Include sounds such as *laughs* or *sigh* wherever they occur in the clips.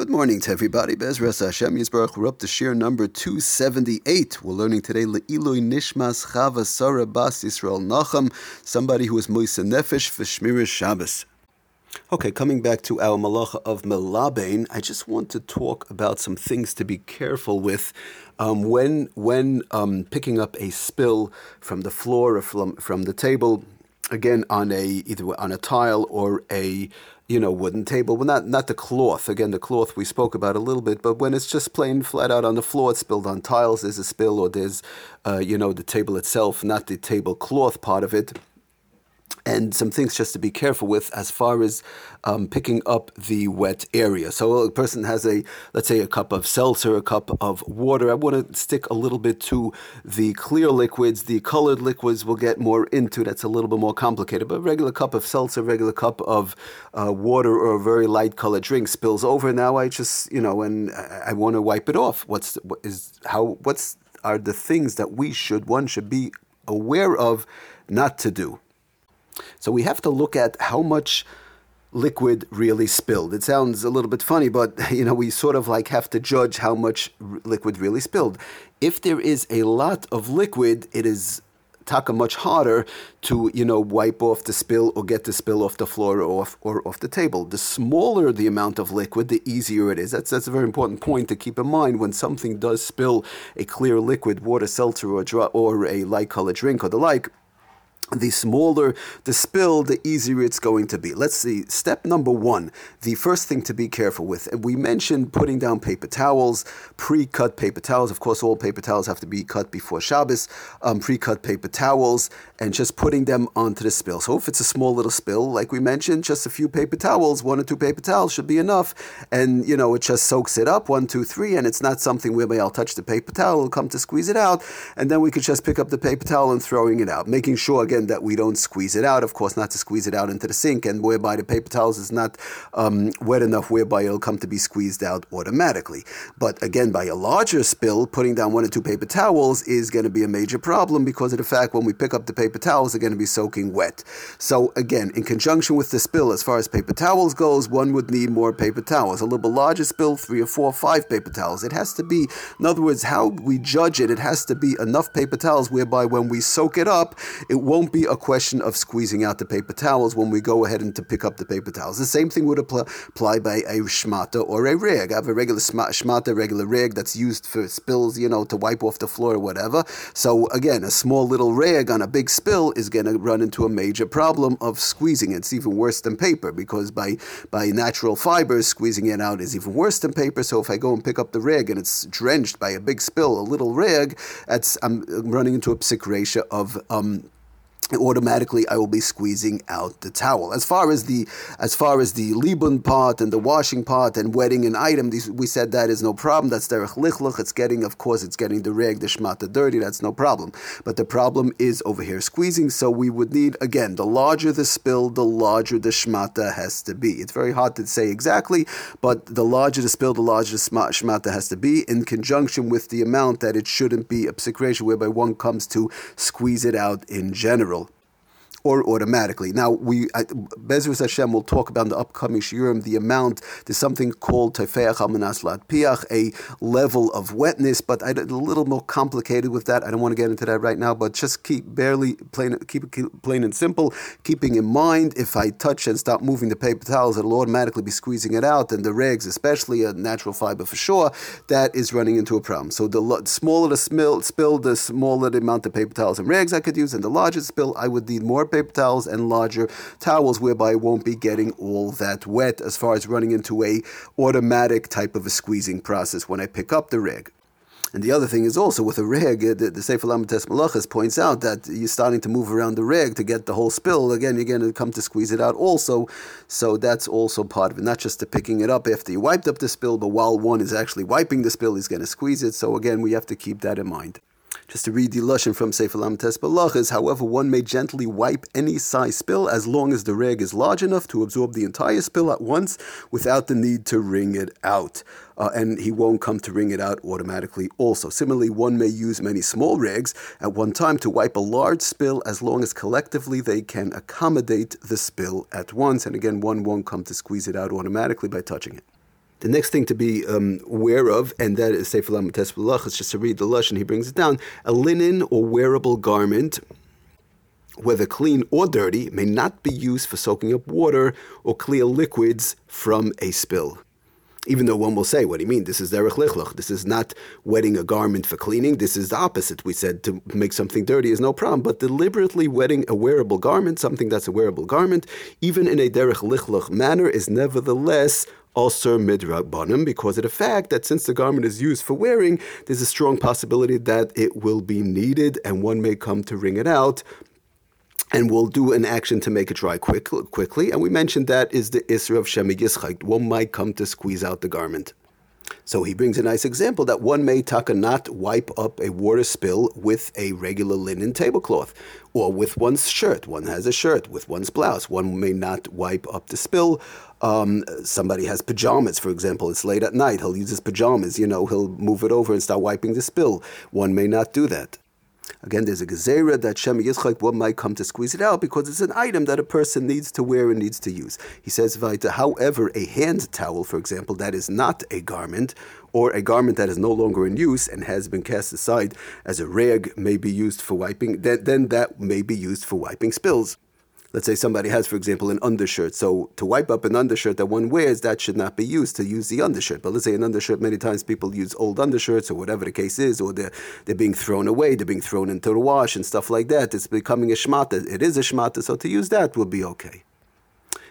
Good morning to everybody. Bezras Hashem Yisbarach. We're up to shir number 278. We're learning today Le'iloi Nishmas Chava Sarah Bas Yisrael Nacham, somebody who is Moisa Nefesh for Shabbos. Okay, coming back to our malacha of melabain, I just want to talk about some things to be careful with um, when when um, picking up a spill from the floor or from, from the table again on a either on a tile or a you know wooden table. Well, not not the cloth. Again, the cloth we spoke about a little bit, but when it's just plain flat out on the floor, it's spilled on tiles. There's a spill, or there's uh, you know the table itself, not the tablecloth part of it and some things just to be careful with as far as um, picking up the wet area. So a person has a, let's say, a cup of seltzer, a cup of water. I want to stick a little bit to the clear liquids. The colored liquids we'll get more into. That's a little bit more complicated. But a regular cup of seltzer, regular cup of uh, water, or a very light colored drink spills over. Now I just, you know, and I, I want to wipe it off. What's what is how? What's are the things that we should one should be aware of not to do. So we have to look at how much liquid really spilled. It sounds a little bit funny, but *laughs* you know, we sort of like have to judge how much r- liquid really spilled. If there is a lot of liquid, it is taka much harder to you know wipe off the spill or get the spill off the floor or off or off the table. The smaller the amount of liquid, the easier it is. That's that's a very important point to keep in mind when something does spill a clear liquid, water, seltzer, or, dry, or a light colored drink or the like the smaller the spill, the easier it's going to be. Let's see. Step number one, the first thing to be careful with. We mentioned putting down paper towels, pre-cut paper towels. Of course, all paper towels have to be cut before Shabbos. Um, pre-cut paper towels and just putting them onto the spill. So if it's a small little spill, like we mentioned, just a few paper towels, one or two paper towels should be enough. And you know, it just soaks it up, one, two, three, and it's not something whereby I'll touch the paper towel, come to squeeze it out, and then we could just pick up the paper towel and throwing it out, making sure again that we don't squeeze it out. Of course, not to squeeze it out into the sink, and whereby the paper towels is not um, wet enough, whereby it'll come to be squeezed out automatically. But again, by a larger spill, putting down one or two paper towels is going to be a major problem because of the fact when we pick up the paper towels, they're going to be soaking wet. So again, in conjunction with the spill, as far as paper towels goes, one would need more paper towels. A little bit larger spill, three or four, five paper towels. It has to be, in other words, how we judge it, it has to be enough paper towels whereby when we soak it up, it won't be a question of squeezing out the paper towels when we go ahead and to pick up the paper towels. The same thing would apply by a shmata or a rig. I have a regular shmata, regular rig that's used for spills, you know, to wipe off the floor or whatever. So again, a small little rag on a big spill is going to run into a major problem of squeezing. It's even worse than paper because by by natural fibers, squeezing it out is even worse than paper. So if I go and pick up the rag and it's drenched by a big spill, a little rag, that's I'm running into a psik of um, automatically I will be squeezing out the towel. As far as the as far as the libun part and the washing part and wetting an item, these, we said that is no problem. That's derech lichluch. It's getting, of course, it's getting the reg, the shmata dirty. That's no problem. But the problem is over here squeezing. So we would need again the larger the spill, the larger the shmata has to be. It's very hard to say exactly, but the larger the spill, the larger the shmata has to be in conjunction with the amount that it shouldn't be a psik whereby one comes to squeeze it out in general or automatically. Now, we Bezrus Hashem will talk about in the upcoming shiurim the amount. There's something called tefeach almanas piach, a level of wetness, but I, a little more complicated with that. I don't want to get into that right now, but just keep barely plain, keep it plain and simple. Keeping in mind, if I touch and stop moving the paper towels, it'll automatically be squeezing it out, and the rags, especially a natural fiber for sure, that is running into a problem. So the smaller the spill, spill the smaller the amount of paper towels and rags I could use, and the larger spill, I would need more paper towels and larger towels, whereby it won't be getting all that wet as far as running into a automatic type of a squeezing process when I pick up the rig. And the other thing is also with a reg, the, the Sefer Lamed Tes Malachas points out that you're starting to move around the reg to get the whole spill. Again, you're going to come to squeeze it out also. So that's also part of it, not just the picking it up after you wiped up the spill, but while one is actually wiping the spill, he's going to squeeze it. So again, we have to keep that in mind. Just to read the Lashon from Sefer Lamed Tes Malachas, however, one may gently wipe any size spill as long as the rag is large enough to absorb the entire spill at once without the need to wring it out. Uh, and he won't come to wring it out automatically also. Similarly, one may use many small rags at one time to wipe a large spill as long as collectively they can accommodate the spill at once. And again, one won't come to squeeze it out automatically by touching it. The next thing to be um, aware of, and that is Sefer Lamed Tes Balach, is just to read the Lush, and he brings it down. A linen or wearable garment, whether clean or dirty, may not be used for soaking up water or clear liquids from a spill even though one will say, what do you mean? This is derech lichloch. This is not wetting a garment for cleaning. This is the opposite. We said to make something dirty is no problem, but deliberately wetting a wearable garment, something that's a wearable garment, even in a derech lichloch manner, is nevertheless also midrabanim because of the fact that since the garment is used for wearing, there's a strong possibility that it will be needed and one may come to wring it out and we'll do an action to make it dry quick, quickly. And we mentioned that is the Isra of Shema Yischot. One might come to squeeze out the garment. So he brings a nice example that one may taka not wipe up a water spill with a regular linen tablecloth or with one's shirt. One has a shirt with one's blouse. One may not wipe up the spill. Um, somebody has pajamas, for example. It's late at night. He'll use his pajamas. You know, he'll move it over and start wiping the spill. One may not do that. Again, there's a gezerah that Shem Yitzchak, one might come to squeeze it out because it's an item that a person needs to wear and needs to use. He says, however, a hand towel, for example, that is not a garment, or a garment that is no longer in use and has been cast aside as a rag may be used for wiping, then, then that may be used for wiping spills let's say somebody has, for example, an undershirt. So to wipe up an undershirt that one wears, that should not be used to use the undershirt. But let's say an undershirt, many times people use old undershirts or whatever the case is, or they're, they're being thrown away, they're being thrown into the wash and stuff like that. It's becoming a shmata. It is a shmata, so to use that would be okay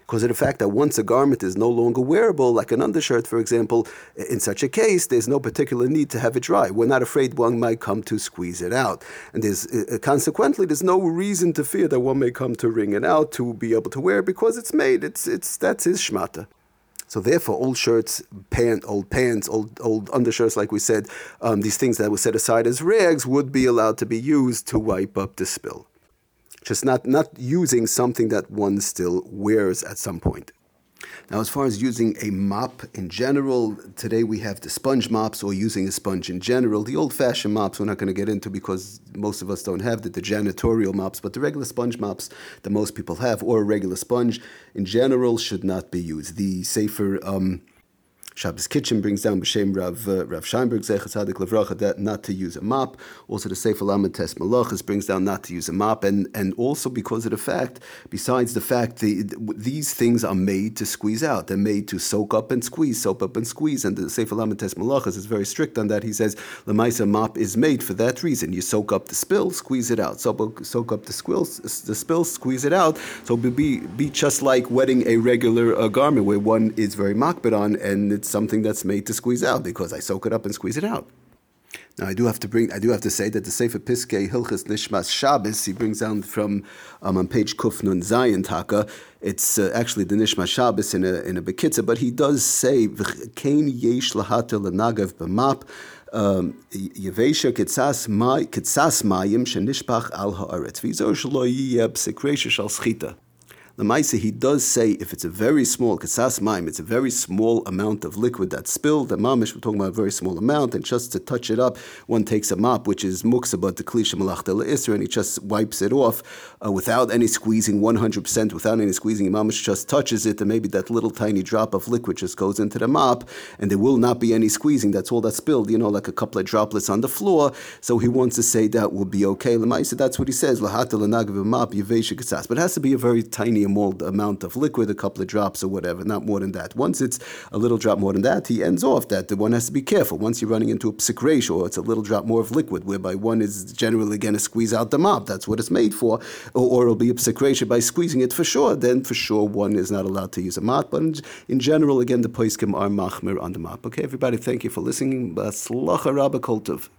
because of the fact that once a garment is no longer wearable, like an undershirt, for example, in such a case, there's no particular need to have it dry. We're not afraid one might come to squeeze it out. And there's, uh, consequently, there's no reason to fear that one may come to wring it out to be able to wear because it's made. It's, it's, that's his shmata. So therefore, old shirts, pant, old pants, old old undershirts, like we said, um, these things that were set aside as rags would be allowed to be used to wipe up the spill just not, not using something that one still wears at some point. Now, as far as using a mop in general, today we have the sponge mops or using a sponge in general. The old fashioned mops we're not going to get into because most of us don't have the, the janitorial mops, but the regular sponge mops that most people have, or a regular sponge in general, should not be used. The safer um, Shabbos Kitchen brings down B'Shem Rav, uh, Rav Scheinberg, Zechat Tzadik Levracha, that not to use a mop. Also, the Sefer Lamed Tes Malachas brings down not to use a mop, and, and also because of the fact, besides the fact, the, these things are made to squeeze out. They're made to soak up and squeeze, soak up and squeeze, and the Sefer Lamed Tes Malachas is very strict on that. He says, the Maisa mop is made for that reason. You soak up the spill, squeeze it out. Soak, soak up the, the spill, squeeze it out. So be, be just like wetting a regular uh, garment where one is very makbid on, and it's something that's made to squeeze out because I soak it up and squeeze it out. Now I do have to bring, I do have to say that the Sefer Piskei Hilchas Nishmas Shabbos he brings down from um, on page Kuf Nun Zayin Taka. It's uh, actually the Nishmas Shabbos in a in a bekitza, but he does say V'chein Yesh Lahata Lenagav B'map. Um, Yevesha Kitzas Mayim Shenishpach Al Haaretz V'izor Shlo Yiyeb Sekresha Shal Schita. The Maisa, he does say if it's a very small, kasas maim, it's a very small amount of liquid that's spilled, the mamish, we're talking about a very small amount, and just to touch it up, one takes a mop, which is muksabat the klisha malachta isra, and he just wipes it off uh, without any squeezing, 100%, without any squeezing, mamish just touches it, and maybe that little tiny drop of liquid just goes into the mop, and there will not be any squeezing, that's all that's spilled, you know, like a couple of droplets on the floor, so he wants to say that will be okay. Lemaisa, that's what he says, but it has to be a very tiny small amount of liquid, a couple of drops or whatever, not more than that. Once it's a little drop more than that, he ends off that. The one has to be careful. Once you're running into a psik reisha, it's a little drop more of liquid, whereby one is generally going to squeeze out the mop. That's what it's made for. Or, or it'll be a psik reisha by squeezing it for sure. Then for sure one is not allowed to use a mop. But in, in general, again, the poiskim are machmir on the mop. Okay, everybody, thank you for listening. Baslacha Rabba Koltov.